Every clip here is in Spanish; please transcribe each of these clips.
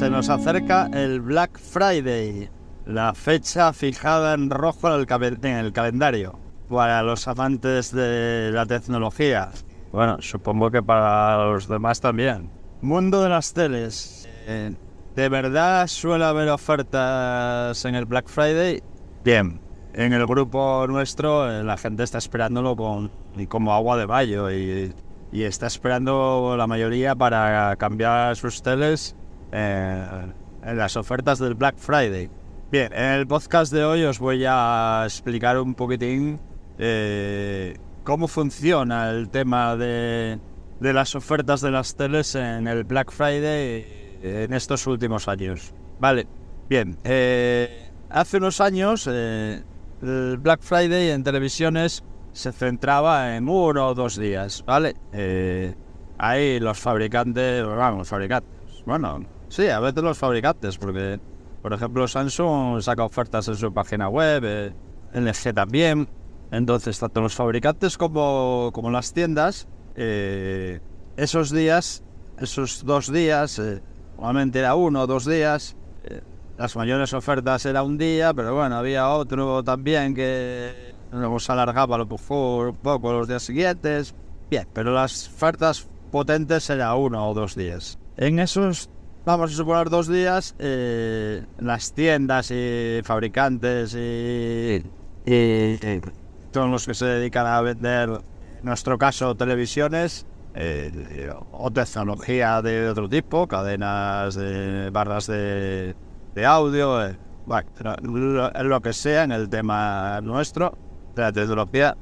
se nos acerca el Black Friday, la fecha fijada en rojo en el, calendario para los amantes de la tecnología. Bueno, supongo que para los demás también. Mundo de las teles. Eh, ¿De verdad suele haber ofertas en el Black Friday? Bien. En el grupo nuestro eh, la gente está esperándolo con, y como agua de mayo y, y está esperando la mayoría para cambiar sus teles eh, en las ofertas del Black Friday. Bien, en el podcast de hoy os voy a explicar un poquitín eh, cómo funciona el tema de, de las ofertas de las teles en el Black Friday en estos últimos años. Vale, bien. eh, hace unos años el Black Friday en televisiones se centraba en uno o dos días, ¿vale? Ahí los fabricantes, vamos, fabricantes, bueno, sí, a veces los fabricantes, porque, por ejemplo, Samsung saca ofertas en su página web, eh, LG también, entonces tanto los fabricantes como, como las tiendas, eh, esos días, esos dos días, eh, normalmente era uno o dos días, eh, las mayores ofertas era un día, pero bueno, había otro también que se alargaba lo un poco los días siguientes. Bien, pero las ofertas potentes era uno o dos días. En esos, vamos a suponer dos días, eh, las tiendas y fabricantes y, y- todos los que se dedican a vender, en nuestro caso, televisiones, eh, o tecnología de otro tipo, cadenas de barras de, audio, eh, bueno, lo, que sea en el tema nuestro de la tecnología,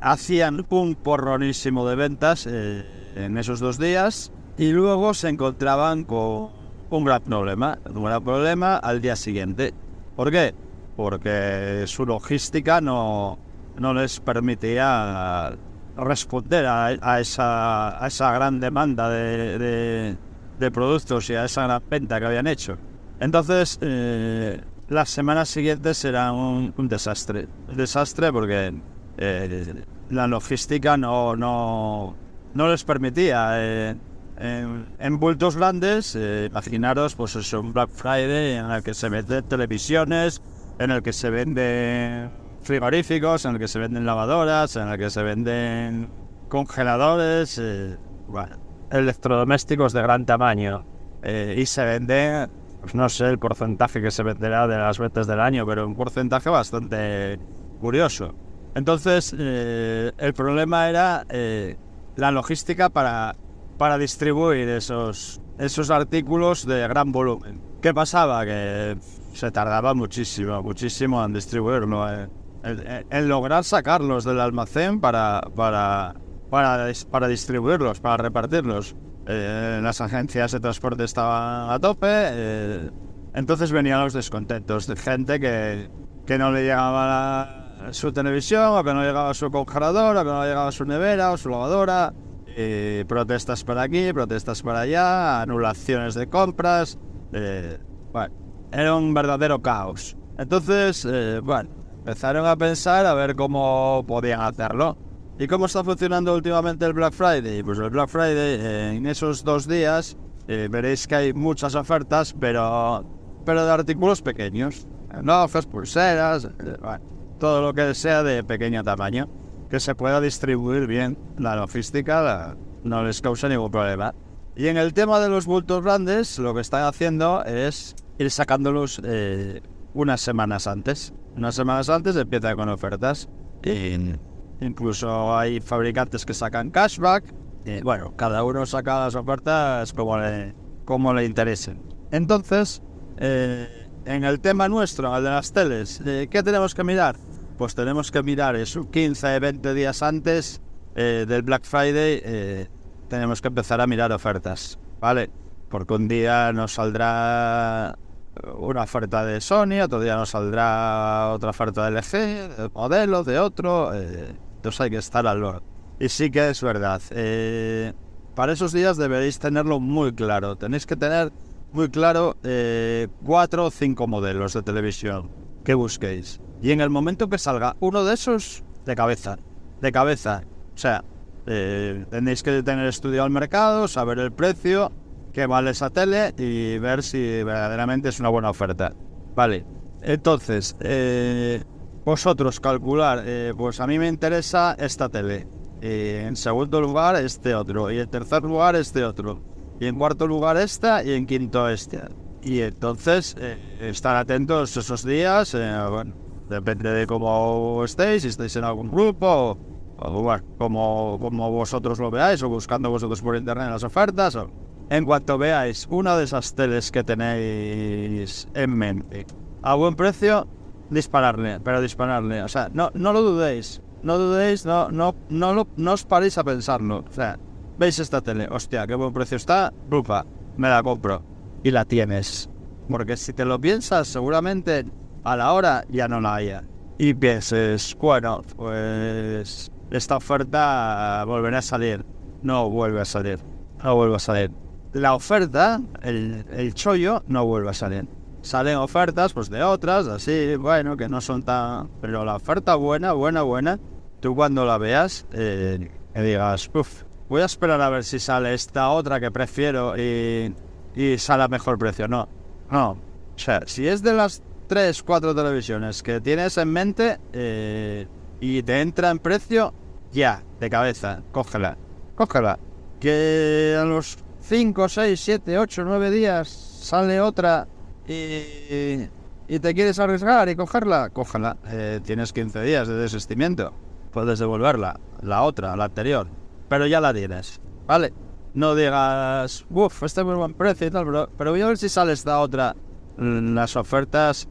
hacían un porronísimo de ventas en esos dos días y luego se encontraban con un gran problema, un gran problema al día siguiente. ¿Por qué? Porque su logística no, no les permitía responder a, a esa, a esa gran demanda de, de- de productos y a esa gran venta que habían hecho. Entonces, eh, las semanas siguientes eran un, un desastre. Un desastre porque eh, la logística no, no, no les permitía. eh, en, en bultos grandes, eh, imaginaros, pues es un Black Friday en el que se venden televisiones, en el que se venden frigoríficos, en el que se venden lavadoras, en el que se venden congeladores, eh, bueno, electrodomésticos de gran tamaño. Eh, y se vende, pues no sé el porcentaje que se venderá de las ventas del año, pero un porcentaje bastante curioso. Entonces, eh, el problema era eh, la logística para, para distribuir esos, esos artículos de gran volumen. ¿Qué pasaba? Que se tardaba muchísimo, muchísimo en distribuirlo, eh, en, en lograr sacarlos del almacén para, para, para, para distribuirlos, para repartirlos. Eh, las agencias de transporte estaban a tope, eh, entonces venían los descontentos de gente que, que no le llegaba la- su televisión, o que no llegaba su congelador, o que no le llegaba su nevera o su lavadora. Y protestas para aquí, protestas para allá, anulaciones de compras. eh, bueno, era un verdadero caos. Entonces, eh, bueno, empezaron a pensar a ver cómo podían hacerlo. ¿Y cómo está funcionando últimamente el Black Friday? Pues el Black Friday, eh, en esos dos días, eh, veréis que hay muchas ofertas, pero, pero de artículos pequeños. Enojos, pulseras, eh, bueno, todo lo que sea de pequeño tamaño, que se pueda distribuir bien. La logística la- no les causa ningún problema. Y en el tema de los bultos grandes, lo que están haciendo es ir sacándolos eh, unas semanas antes. Unas semanas antes empiezan con ofertas. Y incluso hay fabricantes que sacan cashback. Y bueno, cada uno saca las ofertas como le, como le interesen. Entonces, eh, en el tema nuestro, el de las teles, eh, ¿qué tenemos que mirar? Pues tenemos que mirar eso, 15, 20 días antes eh, del Black Friday, eh, tenemos que empezar a mirar ofertas, ¿vale? Porque un día nos saldrá una oferta de Sony, otro día nos saldrá otra oferta de LG, de modelo, de otro, eh, entonces hay que estar al loro. Y sí que es verdad, eh, para esos días deberéis tenerlo muy claro, tenéis que tener muy claro cuatro o cinco modelos de televisión que busquéis. Y en el momento que salga uno de esos, de cabeza, de cabeza. O sea, eh, tenéis que tener estudiado el mercado, saber el precio qué vale esa tele y ver si verdaderamente es una buena oferta. Vale, entonces, eh, vosotros calcular, eh, pues a mí me interesa esta tele. Y en segundo lugar, este otro. Y en tercer lugar, este otro. Y en cuarto lugar, esta. Y en quinto, este. Y entonces, eh, estar atentos esos días. bueno, depende de cómo estéis, si estáis en algún grupo o, bueno, como, como vosotros lo veáis, o buscando vosotros por internet las ofertas. O, en cuanto veáis una de esas teles que tenéis en mente a buen precio, dispararle, pero dispararle. O sea, no, no lo dudéis, no dudéis, no, no, no, lo, no os paréis a pensarlo. O sea, veis esta tele, hostia, qué buen precio está, rupa, me la compro. Y la tienes. Porque si te lo piensas, seguramente a la hora ya no la haya. Y pienses, bueno, pues esta oferta volverá a salir. No vuelve a salir. No vuelve a salir. La oferta, el, el chollo, no vuelve a salir salen ofertas pues de otras, así, bueno, que no son tan... Pero la oferta buena, buena, buena, tú cuando la veas, eh, digas, uff, voy a esperar a ver si sale esta otra que prefiero y, y sale a mejor precio. No, no. O sea, si es de las 3, 4 televisiones que tienes en mente eh, y te entra en precio, ya, de cabeza, cógela, cógela. Que a los 5, 6, 7, 8, 9 días sale otra y, te quieres arriesgar y cogerla, cógela. Eh, tienes 15 días de desistimiento. Puedes devolverla, la otra, la anterior. Pero ya la tienes, ¿vale? No digas, uff, este es muy buen precio y tal, pero, pero voy a ver si sale esta otra. Las ofertas,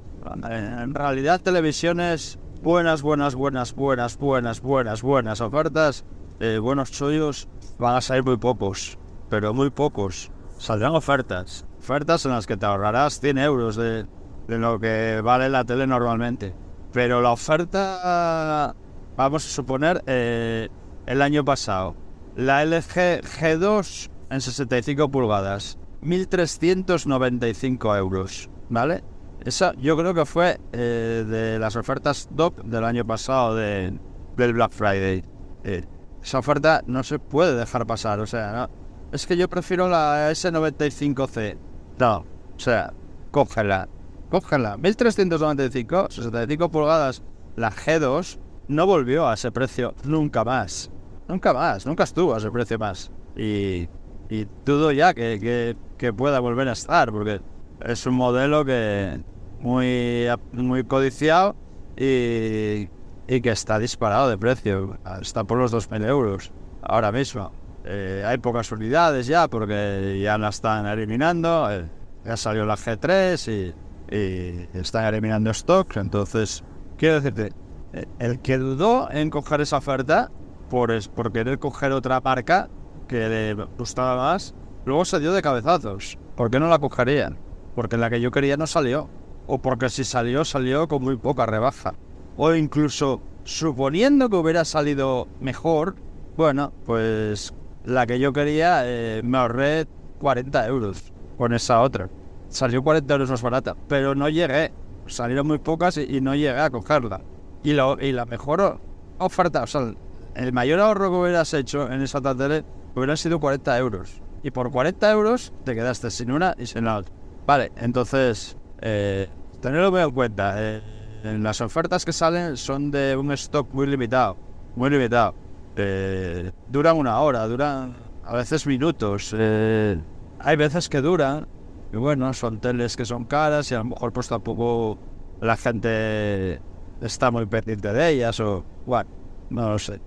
en realidad, televisiones buenas, buenas, buenas, buenas, buenas, buenas, buenas ofertas, eh, buenos chollos, van a salir muy pocos, pero muy pocos. Saldrán ofertas ofertas en las que te ahorrarás 100 euros de, lo que vale la tele normalmente. Pero la oferta, vamos a suponer, eh, el año pasado, la LG G2 en 65 pulgadas, 1.395 euros, ¿vale? Esa yo creo que fue eh, de las ofertas top del año pasado de, del Black Friday. Eh, esa oferta no se puede dejar pasar, o sea, es que yo prefiero la S95C. No, o sea, cógela. Cógela. 1395, 65 pulgadas. La G2 no volvió a ese precio nunca más. Nunca más, nunca estuvo a ese precio más. Y, y dudo ya que, que, pueda volver a estar, porque es un modelo que muy, muy codiciado y, y que está disparado de precio. Está por los 2.000 euros ahora mismo. Eh, hay pocas unidades ya porque ya la están eliminando. Eh, ya salió la G3 y, y, están eliminando stocks. Entonces, quiero decirte, eh, el que dudó en coger esa oferta por, por querer coger otra marca que le gustaba más, luego se dio de cabezazos. ¿Por qué no la cogerían? Porque la que yo quería no salió. O porque si salió, salió con muy poca rebaja. O incluso suponiendo que hubiera salido mejor, bueno, pues la que yo quería, eh, me ahorré 40 euros con esa otra. Salió 40 euros más barata, pero no llegué. Salieron muy pocas y, no llegué a cogerla. Y, lo, y la mejor oferta, o sea, el mayor ahorro que hubieras hecho en esa tele hubieran sido 40 euros. Y por 40 euros te quedaste sin una y sin la otra. Vale, entonces, eh, tenerlo muy en cuenta. Eh, las ofertas que salen son de un stock muy limitado. Muy limitado. Eh, duran una hora, duran a veces minutos. Eh, hay veces que duran, y bueno, son teles que son caras y a lo mejor pues tampoco la gente está muy pendiente de ellas o bueno, no lo sé.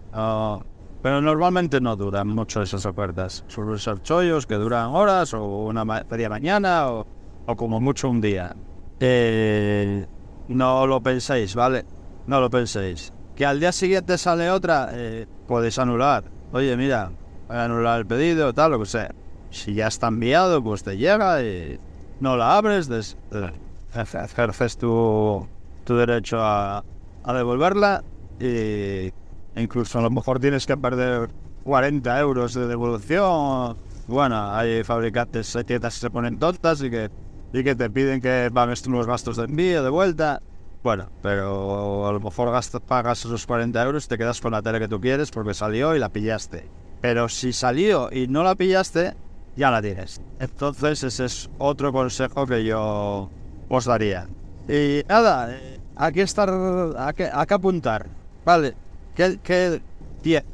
pero normalmente no duran mucho esas ofertas. Suelen ser chollos que duran horas o una media mañana o, como mucho un día. Eh, no lo penséis, ¿vale? No lo penséis. Que al día siguiente sale otra, eh, podéis anular. Oye, mira, voy a anular el pedido, tal, lo que sea. Si ya está enviado, pues te llega y no la abres, ejerces tu, tu derecho a, a devolverla y incluso a lo mejor tienes que perder 40 euros de devolución. Bueno, hay fabricantes, hay tiendas que se ponen tontas y que, y que te piden que pagues unos gastos de envío de vuelta. Bueno, pero a lo mejor gastas, pagas esos 40 euros y te quedas con la tele que tú quieres porque salió y la pillaste. Pero si salió y no la pillaste, ya la tienes. Entonces ese es otro consejo que yo os daría. Y nada, eh, aquí estar, aquí, aquí apuntar, ¿vale? ¿Qué, qué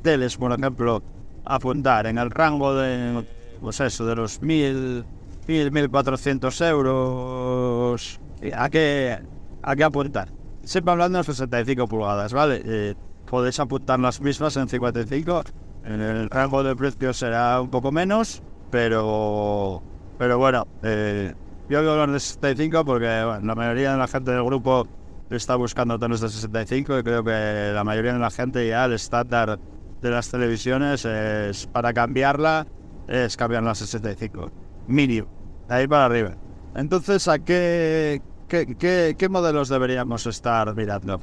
teles, por ejemplo, apuntar en el rango de, pues eso, de los 1000, 1000, 1400 euros? ¿A qué, a qué apuntar? Siempre hablando de 65 pulgadas, ¿vale? Podéis apuntar las mismas en 55. En el rango de precio será un poco menos, pero, pero bueno, eh, yo voy a hablar de 65 porque la mayoría de la gente del grupo está buscando teles de 65 y creo que la mayoría de la gente ya el estándar de las televisiones es para cambiarla es cambiar la 65 mínimo ahí para arriba entonces a qué qué, qué, modelos deberíamos estar mirando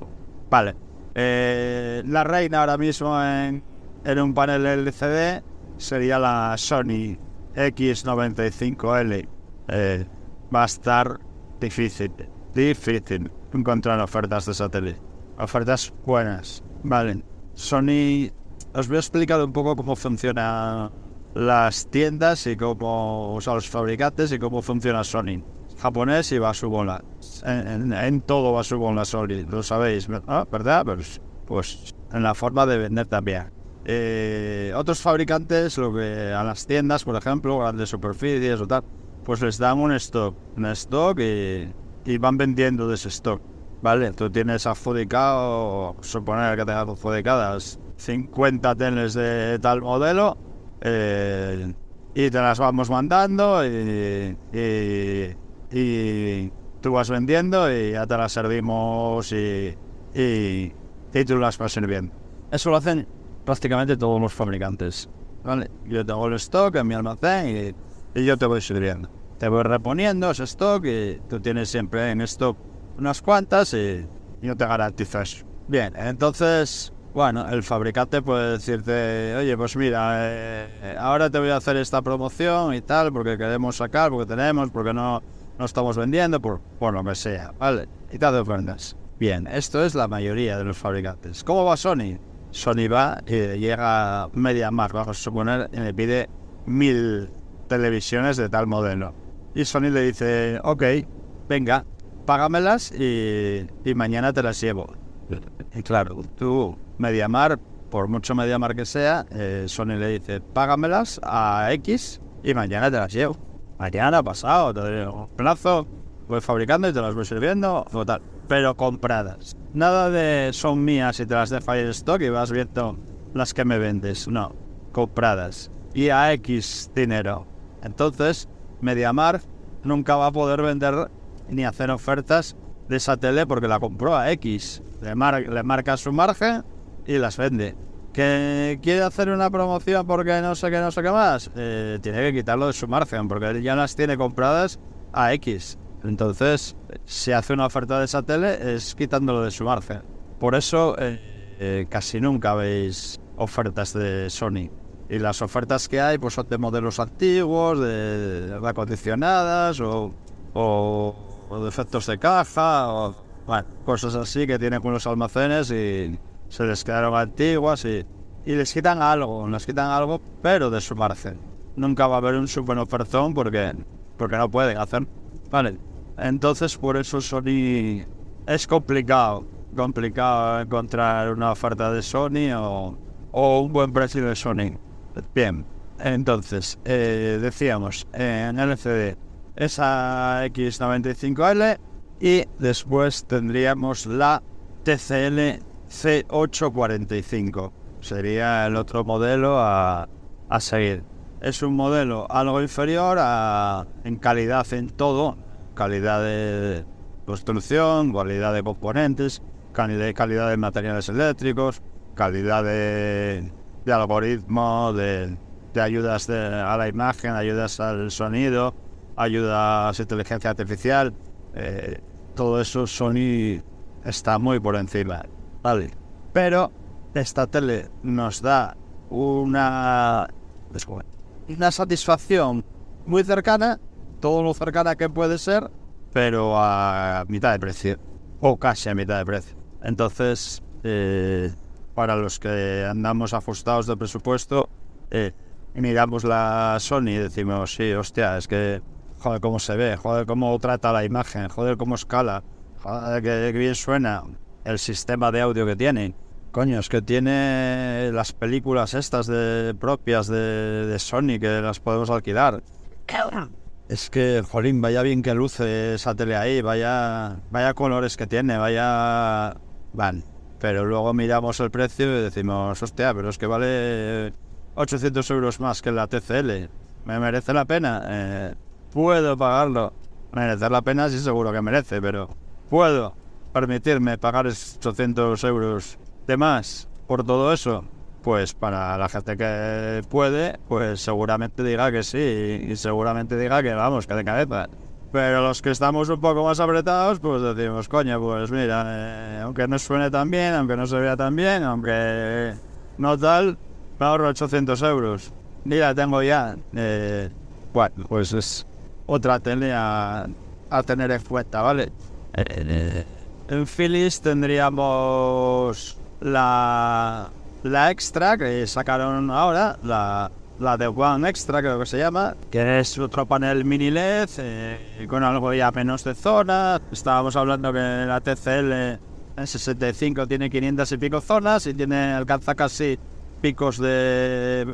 vale eh, la reina ahora mismo en, en un panel LCD sería la Sony X95L eh, va a estar difícil difícil encontrar ofertas de satélite. Ofertas buenas. Vale. Sony. Os voy a explicar un poco cómo funcionan las tiendas y cómo. O sea, los fabricantes y cómo funciona Sony. Japonés y va a su bola. En, todo va a su bola Sony. Lo sabéis, ¿verdad? Pues, pues en la forma de vender también. Eh, otros fabricantes, lo que a las tiendas, por ejemplo, grandes superficies o tal, pues les dan un stock, un stock y y van vendiendo de ese stock. ¿Vale? Tú tienes adjudicado, suponer que tengas adjudicadas 50 teles de tal modelo eh, y te las vamos mandando y, y, tú vas vendiendo y ya te las servimos y, y, y tú las vas sirviendo. Eso lo hacen prácticamente todos los fabricantes. ¿Vale? Yo tengo el stock en mi almacén y, y yo te voy sirviendo te voy reponiendo ese stock y tú tienes siempre en stock unas cuantas y, no te garantizas. Bien, entonces, bueno, el fabricante puede decirte, oye, pues mira, eh, ahora te voy a hacer esta promoción y tal, porque queremos sacar, porque tenemos, porque no, no estamos vendiendo, por, por lo que sea, ¿vale? Y te ofertas. Bien, esto es la mayoría de los fabricantes. ¿Cómo va Sony? Sony va y llega media más, vamos a suponer, y le pide mil televisiones de tal modelo. Y Sony le dice, ok, venga, págamelas y, y mañana te las llevo. Y claro, tú, Mediamar, por mucho Mediamar que sea, eh, Sony le dice, págamelas a X y mañana te las llevo. Mañana, pasado, te doy un plazo, voy fabricando y te las voy sirviendo, o tal. Pero compradas. Nada de son mías y te las dejo ahí en stock y vas viendo las que me vendes. No, compradas. Y a X dinero. Entonces, Mediamar nunca va a poder vender ni hacer ofertas de esa tele porque la compró a X. Le, marca su margen y las vende. ¿Que quiere hacer una promoción porque no sé qué, no sé qué más? Eh, tiene que quitarlo de su margen porque ya las tiene compradas a X. Entonces, si hace una oferta de esa tele es quitándolo de su margen. Por eso eh, eh, casi nunca veis ofertas de Sony. Y las ofertas que hay pues son de modelos antiguos, de, acondicionadas o, o, o, defectos de caja, o bueno, cosas así que tienen con los almacenes y se les quedaron antiguas y, y les quitan algo, les quitan algo, pero de su margen. Nunca va a haber un super ofertón porque, porque no pueden hacer. Vale, entonces por eso Sony es complicado, complicado encontrar una oferta de Sony o, o un buen precio de Sony. Bien, entonces, eh, decíamos, en LCD esa X95L y después tendríamos la TCL C845. Sería el otro modelo a, a seguir. Es un modelo algo inferior a, en calidad en todo, calidad de construcción, calidad de componentes, calidad de materiales eléctricos, calidad de de algoritmo, de, ayudas a la imagen, ayudas al sonido, ayudas a inteligencia artificial. Eh, todo eso Sony está muy por encima. Vale. Pero esta tele nos da una, una satisfacción muy cercana, todo lo cercana que puede ser, pero a mitad de precio, o casi a mitad de precio. Entonces, eh, para los que andamos ajustados de presupuesto, eh, miramos la Sony y decimos, sí, hostia, es que, joder, cómo se ve, joder, cómo trata la imagen, joder, cómo escala, joder, qué, bien suena el sistema de audio que tiene. Coño, es que tiene las películas estas de propias de, de Sony que las podemos alquilar. Es que, jolín, vaya bien que luce esa tele ahí, vaya, vaya colores que tiene, vaya... Van. Pero luego miramos el precio y decimos, hostia, pero es que vale 800 euros más que la TCL. ¿Me merece la pena? Eh, puedo pagarlo. Merecer la pena sí seguro que merece, pero puedo permitirme pagar 800 euros de más por todo eso. Pues para la gente que puede, pues seguramente diga que sí y seguramente diga que vamos, que de cabeza. Pero los que estamos un poco más apretados, pues decimos, coño, pues mira, eh, aunque no suene tan bien, aunque no se vea tan bien, aunque no tal, me ahorro 800 euros. Ni la tengo ya. Eh, bueno, pues es otra tele a, tener en cuenta, ¿vale? En Philips tendríamos la, la Extra que sacaron ahora, la, la de One Extra creo que se llama, que es otro panel mini LED eh, con algo ya menos de zona. Estábamos hablando que la TCL en 65 tiene 500 y pico zonas y tiene alcanza casi picos de,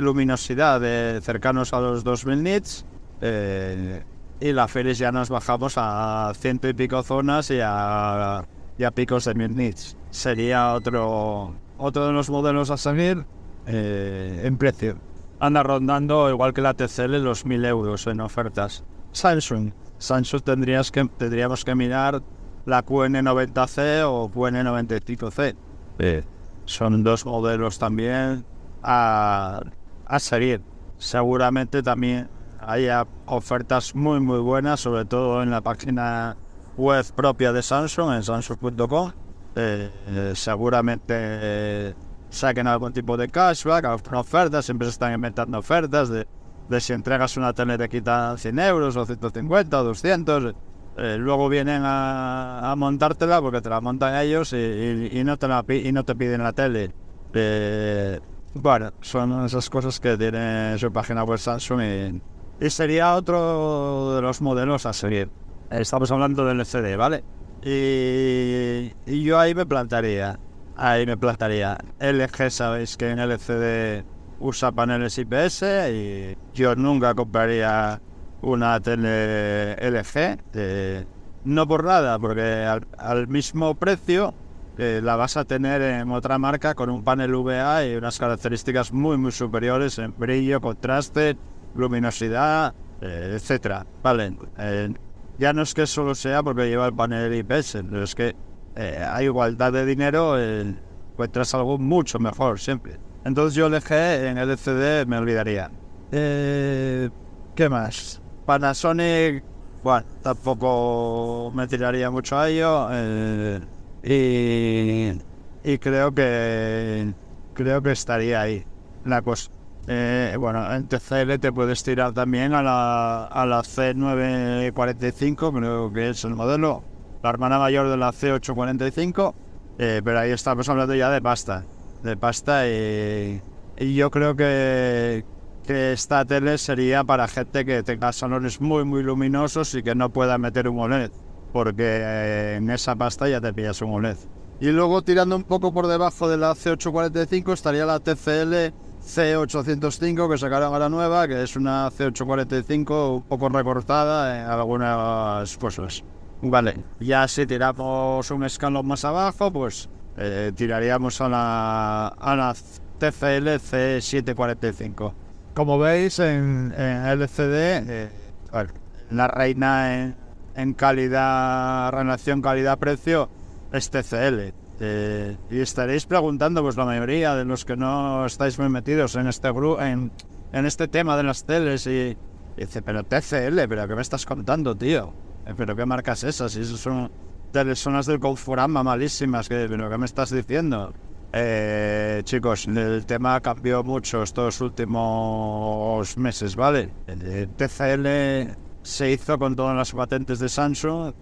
luminosidad de cercanos a los 2000 nits. Eh, y la Feris ya nos bajamos a ciento y pico zonas y a, picos de 1000 nits. Sería otro, otro de los modelos a seguir eh, en precio. Anda rondando, igual que la TCL, los 1000 euros en ofertas. Samsung. Samsung tendrías que, tendríamos que mirar la QN90C o QN95C. Son dos modelos también a, a seguir. Seguramente también haya ofertas muy muy buenas, sobre todo en la página web propia de Samsung, en samsung.com. Eh, eh, seguramente saquen algún tipo de cashback, ofertas, siempre se están inventando ofertas de, si entregas una tele te quitan 100 euros o 150 o 200. Eh, luego vienen a, montártela porque te la montan ellos y, no, te la, y no te piden la tele. Bueno, son esas cosas que tiene su página web Samsung y, sería otro de los modelos a seguir. Estamos hablando del LCD, ¿vale? Y, y yo ahí me plantaría, ahí me plantaría. LG, sabéis que en LCD usa paneles IPS y yo nunca compraría una tele LG, eh, no por nada, porque al, mismo precio eh, la vas a tener en otra marca con un panel VA y unas características muy muy superiores en brillo, contraste, luminosidad, eh, etcétera. Vale, ya no es que solo sea porque lleva el panel IPS, pero es que a igualdad de dinero encuentras algo mucho mejor siempre. Entonces yo LG en LCD me olvidaría. ¿Qué más? Panasonic, bueno, tampoco me tiraría mucho a ello. Eh, y, creo que creo que estaría ahí la cosa. Eh, bueno, en TCL te puedes tirar también a la, a la C945, creo que es el modelo, la hermana mayor de la C845, eh, pero ahí estamos hablando ya de pasta, de pasta y yo creo que, que esta tele sería para gente que tenga salones muy muy luminosos y que no pueda meter un OLED, porque eh, en esa pasta ya te pillas un OLED. Y luego tirando un poco por debajo de la C845 estaría la TCL C805 que sacaron ahora nueva, que es una C845 un poco recortada en algunas cosas. Vale, ya si tiramos un escalón más abajo, pues eh, tiraríamos a la, a la TCL C745. Como veis en, LCD, eh, la reina en, calidad, relación calidad-precio es TCL. Eh, y estaréis preguntando, pues la mayoría de los que no estáis muy metidos en este en, este tema de las teles, y, dice, pero TCL, pero ¿qué me estás contando, tío? Eh, ¿Pero qué marcas esas? Y esas son telesonas del Conforama malísimas, ¿pero qué me estás diciendo? Eh, chicos, el tema cambió mucho estos últimos meses, ¿vale? TCL se hizo con todas las patentes de Samsung.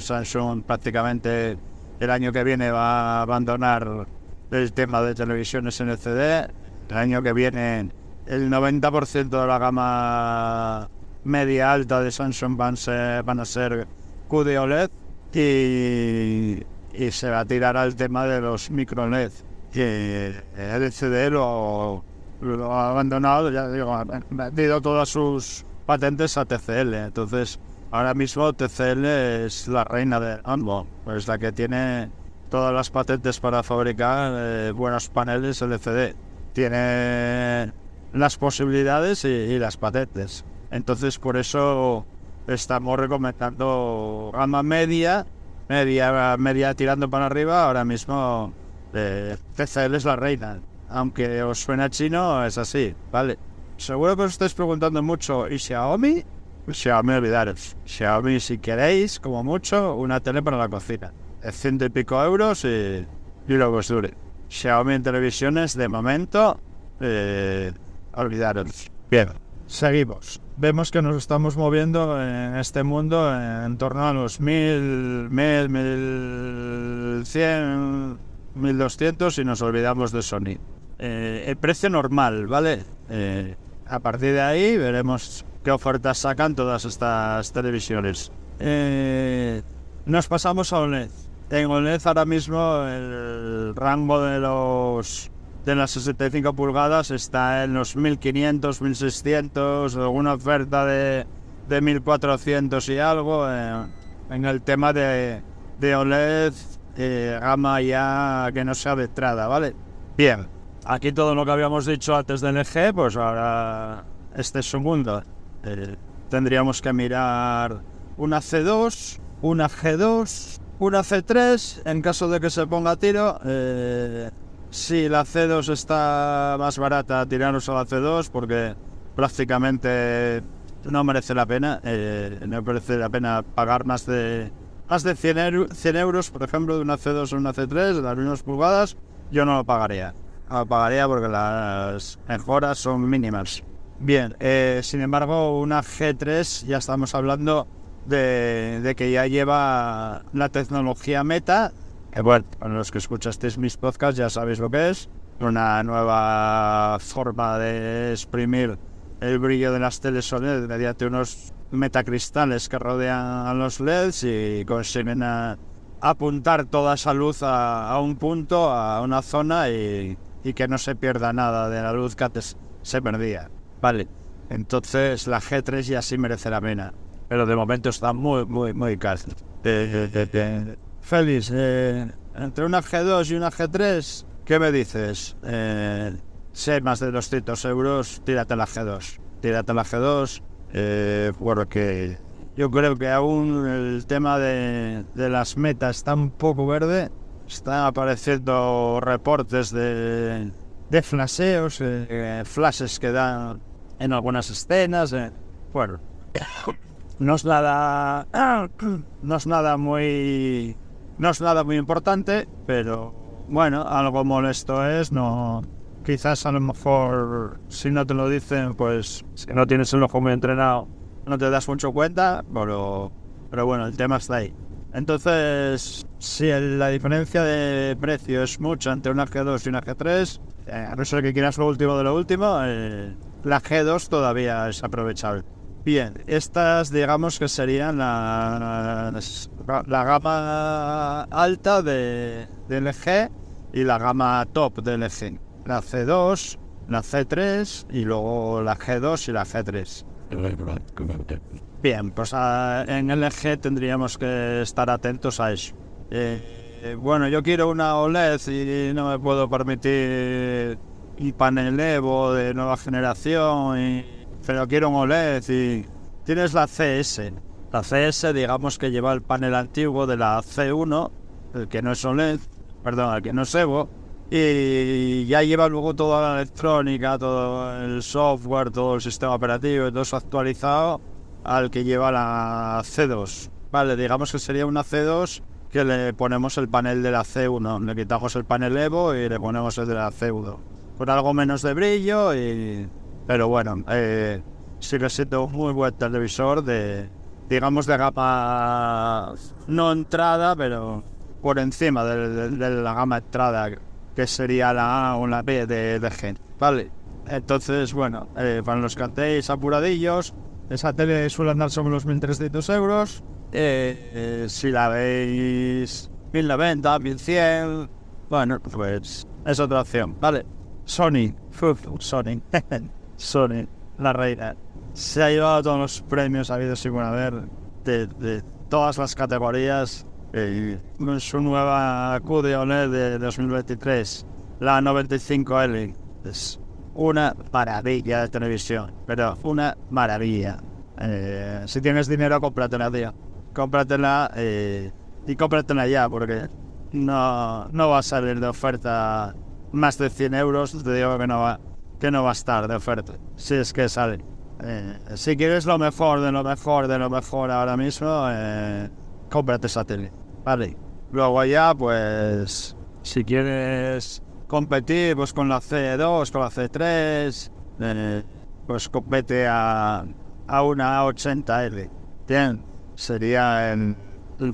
Samsung prácticamente el año que viene va a abandonar el tema de televisiones LCD. El año que viene el 90% de la gama media alta de Samsung van, ser- van a ser QD OLED y, y se va a tirar al tema de los micro LED. Que LCD lo, lo ha abandonado, ya digo, ha vendido todas sus patentes a TCL. Entonces, ahora mismo TCL es la reina de ambos, pues la que tiene todas las patentes para fabricar eh, buenos paneles LCD. Tiene las posibilidades y, y las patentes. Entonces, por eso estamos recomendando gama media, media, media tirando para arriba. Ahora mismo eh, TCL es la reina. Aunque os suena chino, es así, ¿vale? Seguro que os estáis preguntando mucho, ¿y Xiaomi? Xiaomi, olvidaros. Xiaomi, si queréis, como mucho, una tele para la cocina. De ciento y pico euros y, y lo que os dure. Xiaomi en televisiones, de momento, eh, olvidaros. Bien, seguimos. Vemos que nos estamos moviendo en este mundo en torno a los 1000, 1000, 1100, 1200 y nos olvidamos de Sony. Eh, el precio normal, ¿vale? Eh, a partir de ahí veremos qué ofertas sacan todas estas televisiones. Eh, nos pasamos a OLED. En OLED ahora mismo el rango de los de las 65 pulgadas está en los 1500, 1600, alguna oferta de, de 1400 y algo. eh, en el tema de, de OLED, eh, gama ya que no sea de entrada, ¿vale? Bien, aquí todo lo que habíamos dicho antes del LG, pues ahora este es su mundo. Eh, tendríamos que mirar una C2, una G2, una C3, en caso de que se ponga a tiro. eh, si la C2 está más barata, tiraros a la C2 porque prácticamente no merece la pena. eh, no merece la pena pagar más de más de 100, eu- 100 euros, por ejemplo, de una C2 o una C3, de las mismas pulgadas. Yo no lo pagaría. No lo pagaría porque las mejoras son mínimas. Bien, eh, sin embargo, una G3 ya estamos hablando de, que ya lleva la tecnología Meta. Que bueno, para los que escuchasteis mis podcasts ya sabéis lo que es. Una nueva forma de exprimir el brillo de las teles mediante unos metacristales que rodean a los LEDs y consiguen a- apuntar toda esa luz a, a un punto, a una zona y, y que no se pierda nada de la luz que antes se perdía. Vale, entonces la G3 ya sí merece la pena, pero de momento está muy, muy, muy caro. Eh, eh, eh, Félix, eh, entre una G2 y una G3, ¿qué me dices? Eh, hay más de 200 euros, tírate la G2. Tírate la G2, eh, porque yo creo que aún el tema de, de las metas está un poco verde. Están apareciendo reportes de, de flasheos, eh, flashes que dan en algunas escenas. eh. Bueno, no es nada, no es nada muy, no es nada muy importante, pero bueno, algo molesto es, no, quizás a lo mejor si no te lo dicen, pues si no tienes el ojo muy entrenado, no te das mucho cuenta, pero, pero bueno, el tema está ahí. Entonces, si la diferencia de precio es mucha entre una G2 y una G3, eh, a no ser que quieras lo último de lo último, eh, la G2 todavía es aprovechable. Bien, estas digamos que serían la, la gama alta de, de LG y la gama top de LG. La C2, la C3 y luego la G2 y la G3. Bien, pues ah, en LG tendríamos que estar atentos a eso. Eh, bueno, yo quiero una OLED y no me puedo permitir un panel Evo de nueva generación, y- pero quiero un OLED y tienes la CS. La CS digamos que lleva el panel antiguo de la C1, el que no es OLED, perdón, el que no es Evo, y ya lleva luego toda la electrónica, todo el software, todo el sistema operativo, todo eso actualizado al que lleva la C2. Vale, digamos que sería una C2 que le ponemos el panel de la C1, le quitamos el panel Evo y le ponemos el de la C1. Con algo menos de brillo y... Pero bueno, eh, sigue siendo un muy buen televisor de, digamos, de gama no entrada, pero por encima de, de- de la gama entrada, que sería la A o la B de, de Gen. Vale, Entonces, bueno, eh, para los que estéis apuradillos, esa tele suele andar sobre los 1.300 euros. Eh, eh, si la veis 1090, 1100, bueno, pues es otra opción, ¿vale? Sony, Sony, Sony, la reina. Se ha llevado todos los premios habidos y a ver, de, todas las categorías. eh, su nueva QD OLED de 2023, la 95L. Es una maravilla de televisión, pero una maravilla. Eh, si tienes dinero, cómpratela, tío. Cómpratela eh, y cómpratela ya, porque no, no va a salir de oferta más de 100 euros. Te digo que no va, que no va a estar de oferta, si es que sale. Eh, si quieres lo mejor de lo mejor de lo mejor ahora mismo, eh, cómprate esa tele. Vale. Luego ya, pues, si quieres competir pues con la C2, con la C3, eh, pues compete a, a una 80L. Bien, sería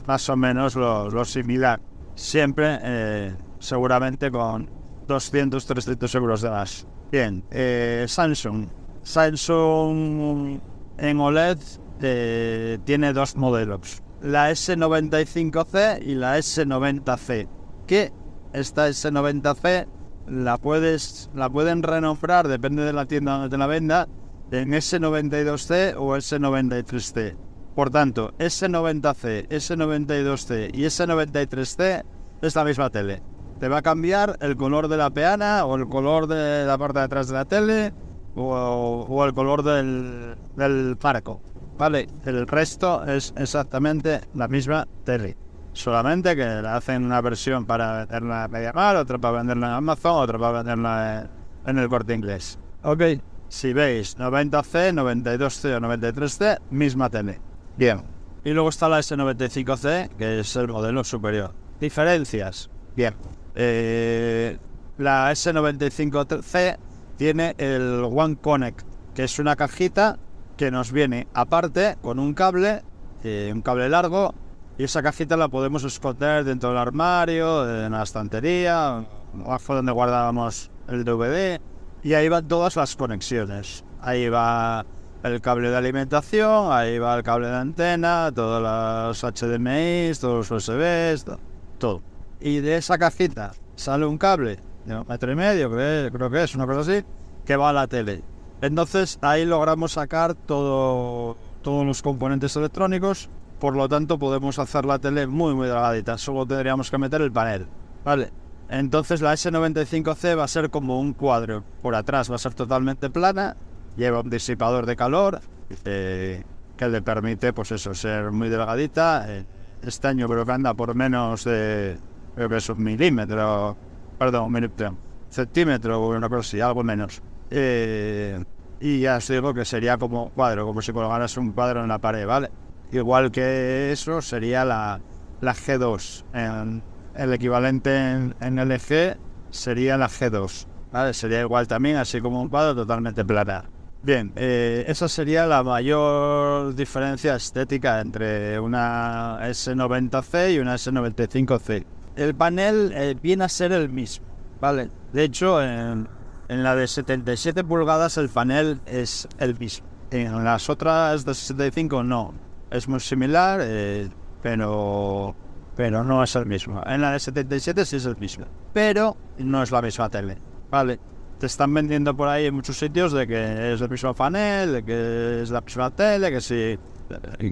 más o menos lo, lo similar. Siempre, eh, seguramente con 200, 300 euros de más. Bien, eh, Samsung. Samsung en OLED eh, tiene dos modelos, la S95C y la S90C. Que esta S90C la puedes la pueden renombrar, depende de la tienda donde te la venda, en S92C o S93C. Por tanto, S90C, S92C y S93C es la misma tele. Te va a cambiar el color de la peana o el color de la parte de atrás de la tele o, o el color del, del marco. Vale, el resto es exactamente la misma tele. Solamente que le hacen una versión para venderla en Mediamar, otra para venderla en Amazon, otra para venderla en, en el corte inglés. Ok, si veis 90C, 92C o 93C, misma tele. Bien. Y luego está la S95C, que es el modelo superior. Diferencias. Bien. Eh, la S95C tiene el One Connect, que es una cajita que nos viene aparte con un cable, eh, un cable largo, y esa cajita la podemos esconder dentro del armario, en la estantería, abajo donde guardábamos el DVD, y ahí van todas las conexiones. Ahí va el cable de alimentación, ahí va el cable de antena, todos los HDMI, todos los USBs, to- todo. Y de esa cajita sale un cable de un metro y medio, creo, que es una cosa así, que va a la tele. Entonces ahí logramos sacar todo, todos los componentes electrónicos, por lo tanto podemos hacer la tele muy muy delgadita, solo tendríamos que meter el panel. Vale, entonces la S95C va a ser como un cuadro, por atrás va a ser totalmente plana, lleva un disipador de calor eh, que le permite pues eso, ser muy delgadita. Eh, este año creo que anda por menos de, es un milímetro, perdón, milímetro, centímetro una cosa así, algo menos. Eh, y ya os digo que sería como cuadro, como si colgaras un cuadro en la pared, ¿vale? Igual que eso sería la, la G2. En, el equivalente en, en LG sería la G2, ¿vale? Sería igual también, así como un cuadro totalmente plana. Bien, eh, esa sería la mayor diferencia estética entre una S90C y una S95C. El panel eh, viene a ser el mismo, ¿vale? De hecho, en, en la de 77 pulgadas el panel es el mismo. En las otras de 65 no. Es muy similar, eh, pero, pero no es el mismo. En la de 77 sí es el mismo, pero no es la misma tele, ¿vale? te están vendiendo por ahí en muchos sitios de que es el mismo panel, de que es la misma tele, que si eh,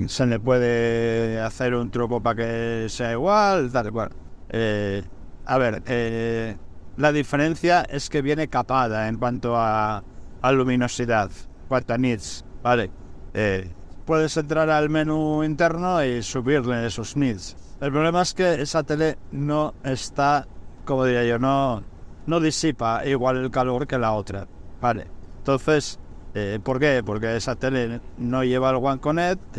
se le puede hacer un truco para que sea igual, tal cual. Eh, a ver, eh, la diferencia es que viene capada en cuanto a, a luminosidad, cuanto a nits, ¿vale? Eh, puedes entrar al menú interno y subirle esos nits. El problema es que esa tele no está, como diría yo, no no disipa igual el calor que la otra. Vale. Entonces, ¿por qué? Porque esa tele no lleva el One Connect,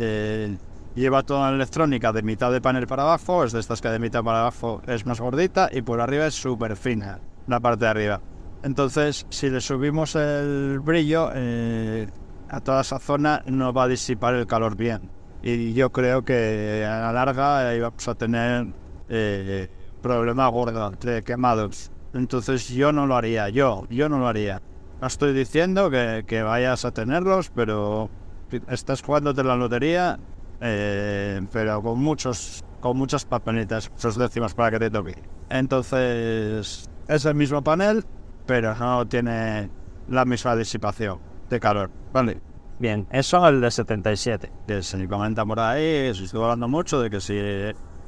lleva toda la electrónica de mitad de panel para abajo, es de estas que de mitad para abajo es más gordita y por arriba es súper fina, la parte de arriba. Entonces, si le subimos el brillo eh, a toda esa zona, no va a disipar el calor bien. Y yo creo que a la larga ahí vamos a tener eh, problemas gordos de quemados. Entonces yo no lo haría, yo, yo no lo haría. No estoy diciendo que, que vayas a tenerlos, pero estás jugándote la lotería, eh, pero con muchos con muchas papelitas, muchos décimas para que te toque. Entonces, es el mismo panel, pero no tiene la misma disipación de calor. Vale. Bien, eso es el de 77. Que se comenta por ahí, se estuvo hablando mucho de que si,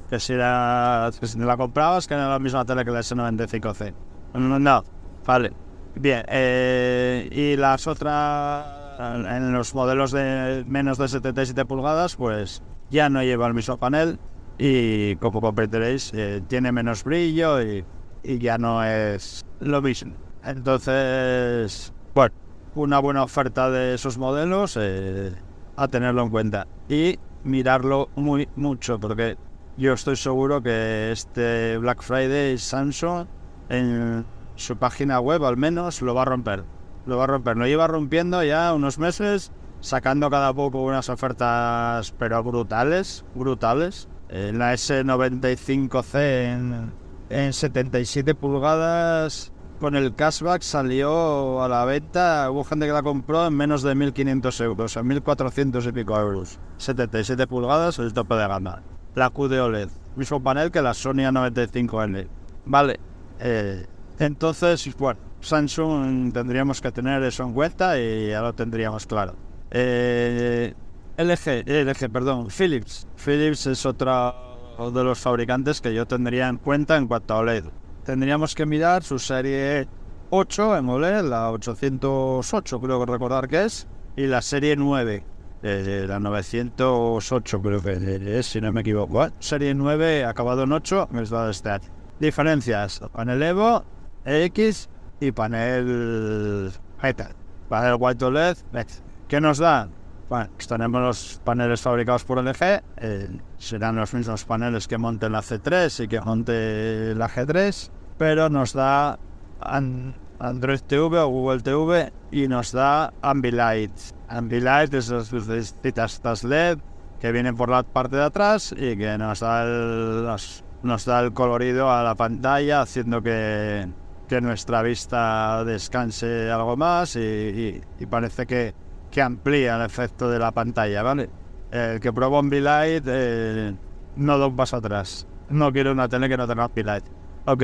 que si, la, que si la comprabas, que era la misma tele que la S95C. No, no, vale. Bien, eh, y las otras, en los modelos de menos de 77 pulgadas, pues ya no lleva el mismo panel y como comprenderéis, eh, tiene menos brillo y, y ya no es lo mismo. Entonces, bueno, una buena oferta de esos modelos eh, a tenerlo en cuenta y mirarlo muy mucho porque yo estoy seguro que este Black Friday Samsung en su página web al menos lo va a romper. Lo va a romper. Lo lleva rompiendo ya unos meses, sacando cada poco unas ofertas pero brutales, brutales. En la S95C en, en 77 pulgadas con el cashback salió a la venta, hubo gente que la compró en menos de 1.500 euros, en 1.400 y pico euros. 77 pulgadas, el tope de gama. La QD OLED, mismo panel que la Sony A95N. Vale, eh, entonces, bueno, Samsung tendríamos que tener eso en cuenta y ya lo tendríamos claro. Eh, LG, LG, perdón, Philips. Philips es otro de los fabricantes que yo tendría en cuenta en cuanto a OLED tendríamos que mirar su serie 8 en OLED, la 808 creo que recordar que es, y la serie 9, eh, la 908 creo que es, si no me equivoco. Serie 9 acabado en 8, me va a estar. Diferencias, panel Evo, X y panel Metal. Panel White OLED, ¿qué nos da? Bueno, pues tenemos los paneles fabricados por LG, eh, serán los mismos paneles que monte la C3 y que monte la G3, pero nos da Android TV o Google TV y nos da Ambilight. Ambilight es las lucecitas LED que vienen por la parte de atrás y que nos da el, nos, da el colorido a la pantalla, haciendo que, que nuestra vista descanse algo más y parece que que amplía el efecto de la pantalla, ¿vale? El que probó Ambilight eh, no da un paso atrás. No quiero una tele que no tenga Ambilight. Ok,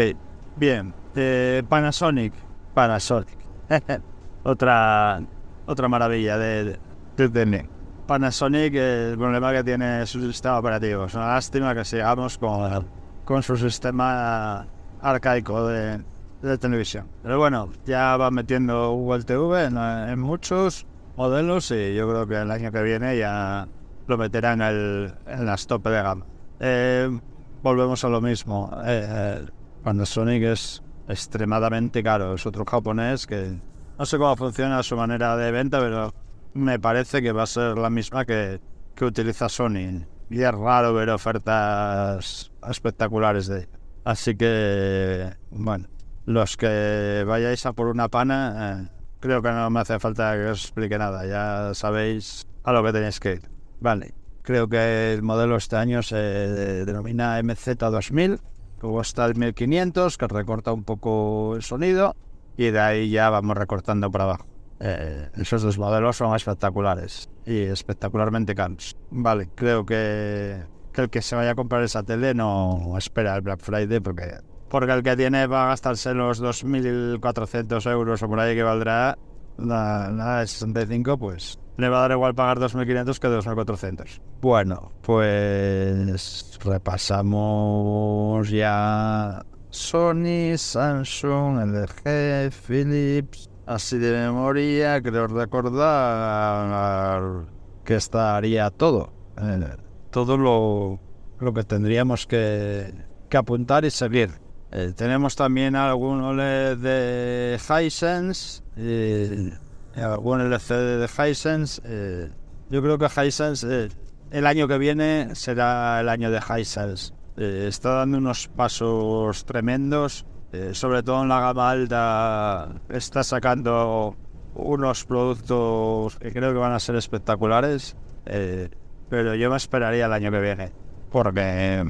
bien. Eh, Panasonic. Panasonic. otra, otra maravilla de, de, Panasonic, el problema que tiene su sistema operativo. Es una lástima que sigamos con, con su sistema arcaico de, televisión. Pero bueno, ya va metiendo Google TV en muchos modelos y yo creo que el año que viene ya lo meterán en, el, en las tope de gama. Eh, volvemos a lo mismo. Eh, cuando Sonic es extremadamente caro, es otro japonés que no sé cómo funciona su manera de venta, pero me parece que va a ser la misma que, que utiliza Sony. Y es raro ver ofertas espectaculares de Así que, bueno, los que vayáis a por una pana, eh, Creo que no me hace falta que os explique nada, ya sabéis a lo que tenéis que ir. Vale, creo que el modelo este año se denomina MZ2000, luego está el 1500 que recorta un poco el sonido y de ahí ya vamos recortando para abajo. Eh, esos dos modelos son espectaculares y espectacularmente caros. Vale, creo que, que el que se vaya a comprar esa tele no espera el Black Friday porque porque el que tiene va a gastarse los 2.400 euros o por ahí que valdrá la, la 65, pues le va a dar igual pagar 2.500 que 2.400. Bueno, pues repasamos ya Sony, Samsung, LG, Philips. Así de memoria, creo recordar que estaría todo. Eh, todo lo, lo que tendríamos que, que apuntar y seguir. Eh, tenemos también algún OLED de Hisense, eh, algún LCD de Hisense. Eh, yo creo que Hisense el año que viene será el año de Hisense. está dando unos pasos tremendos, sobre todo en la gama alta. Está sacando unos productos que creo que van a ser espectaculares, pero yo me esperaría el año que viene, porque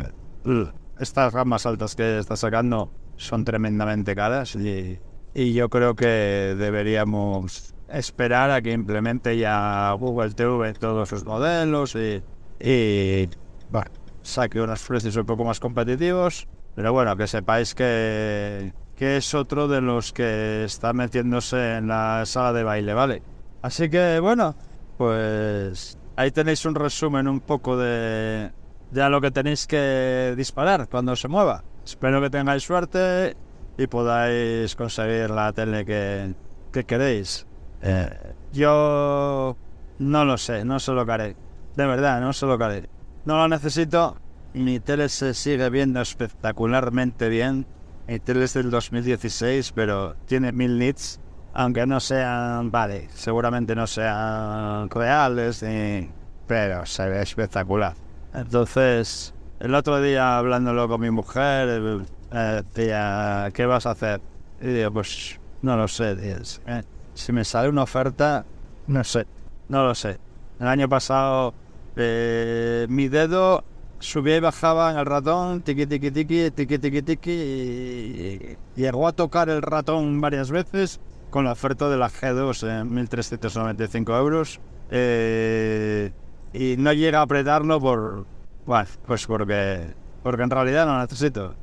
estas gamas altas que está sacando son tremendamente caras y, y yo creo que deberíamos esperar a que implemente ya Google TV todos sus modelos y, y bueno, saque unos precios un poco más competitivos. Pero bueno, que sepáis que, que es otro de los que está metiéndose en la sala de baile, ¿vale? Así que bueno, pues ahí tenéis un resumen un poco de, de a lo que tenéis que disparar cuando se mueva. Espero que tengáis suerte y podáis conseguir la tele que, que queréis. Eh, yo no lo sé, no sé lo haré. De verdad, no sé lo haré. No lo necesito. Mi tele se sigue viendo espectacularmente bien. Mi tele es del 2016, pero tiene mil nits. Aunque no sean, vale, seguramente no sean reales, pero se ve espectacular. Entonces, el otro día hablándolo con mi mujer, eh, tía, ¿qué vas a hacer? Y digo, pues no lo sé. Eh, si me sale una oferta, no sé, no lo sé. El año pasado eh, mi dedo subía y bajaba en el ratón, tiqui tiqui tiqui, tiqui tiqui tiqui, y llegó a tocar el ratón varias veces con la oferta de la G2 en 1.395 euros. Eh, y no llega a apretarlo por, bueno, pues porque, porque en realidad no necesito.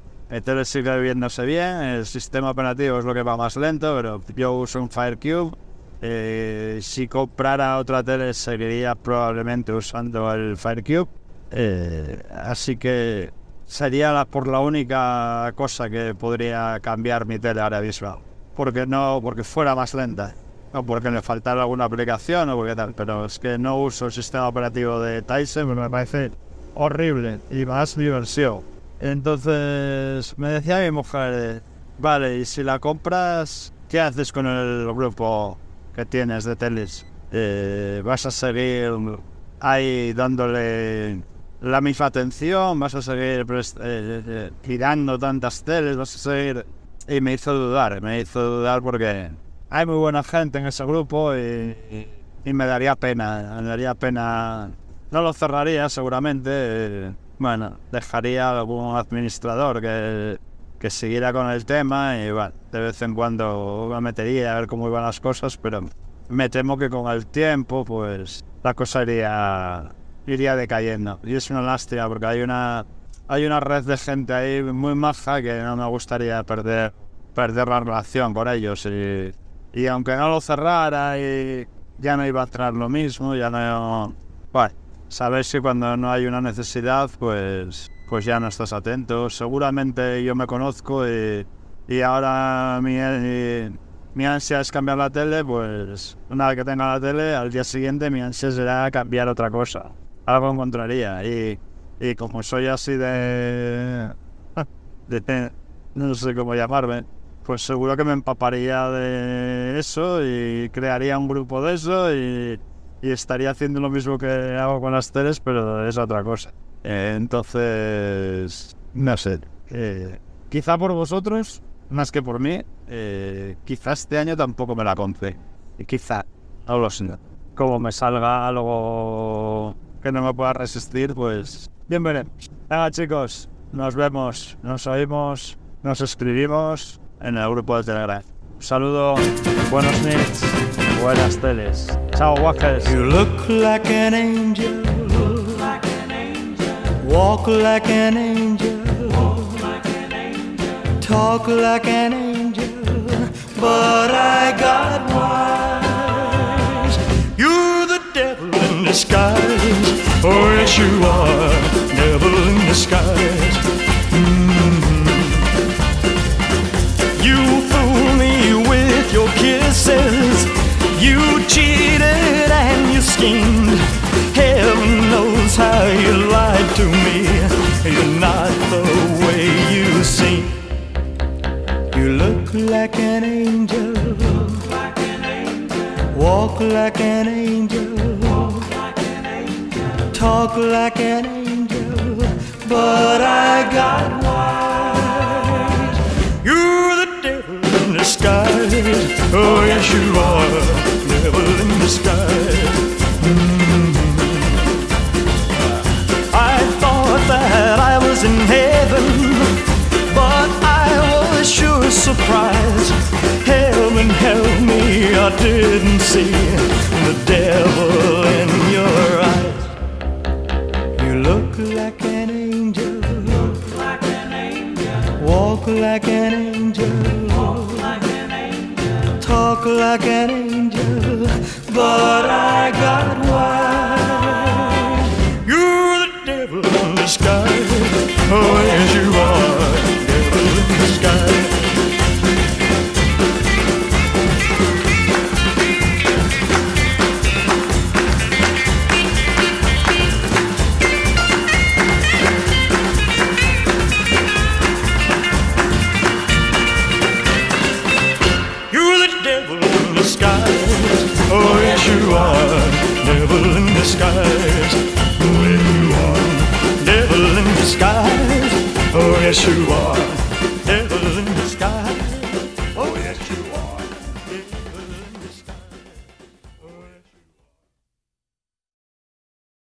Tele sigue viéndose bien, el sistema operativo es lo que va más lento, pero yo uso un FireCube. Eh, si comprara otra tele seguiría probablemente usando el FireCube. Eh, así que sería la, por la única cosa que podría cambiar mi tele ahora visual. Porque no, porque fuera más lenta. O porque le faltara alguna aplicación o porque tal. Pero es que no uso el sistema operativo de Tyson, me parece horrible y más diversión. Entonces me decía mi mujer, vale, y si la compras, ¿qué haces con el grupo que tienes de teles? Eh, ¿Vas a seguir ahí dándole la misma atención? ¿Vas a seguir eh, tirando tantas teles? ¿Vas a seguir...? Y me hizo dudar, me hizo dudar porque hay muy buena gente en ese grupo y, me daría pena, me daría pena... No lo cerraría seguramente bueno, dejaría algún administrador que, que siguiera con el tema y bueno, de vez en cuando me metería a ver cómo iban las cosas, pero me temo que con el tiempo pues la cosa iría, iría decayendo. Y es una lástima porque hay una, hay una red de gente ahí muy maja que no me gustaría perder, perder la relación con ellos. Y, y aunque no lo cerrara y ya no iba a entrar lo mismo, ya no... Bueno, sabes que cuando no hay una necesidad, pues, pues ya no estás atento. Seguramente yo me conozco y, y ahora mi, mi, ansia es cambiar la tele, pues una vez que tenga la tele, al día siguiente mi ansia será cambiar otra cosa. Algo encontraría. Y, y como soy así de, de... no sé cómo llamarme, pues seguro que me empaparía de eso y crearía un grupo de eso y y estaría haciendo lo mismo que hago con las teles, pero es otra cosa. Eh, entonces, no sé. Eh, quizá por vosotros, más que por mí, eh, quizá este año tampoco me la compre. Y quizá, no lo sé. Como me salga algo que no me pueda resistir, pues bienvenidos. Venga chicos, nos vemos, nos oímos, nos escribimos en el grupo de Telegram. Un saludo, buenos nights, buenas teles. Chao, Walkers. You look like an angel. Walk like an angel. Talk like an angel. But I got wise. You're the devil in disguise. Oh, yes, you are. Devil in disguise. You cheated and you schemed. Heaven knows how you lied to me. You're not the way you seem. You look like an angel. Walk like an angel. Talk like an angel. But I got wise. You're the devil in disguise. Oh, yes, you are devil in disguise. I thought that I was in heaven, but I was sure surprised. Heaven help me, I didn't see the devil in your eyes. You look like an angel. Walk like an angel. Talk like an angel. But I got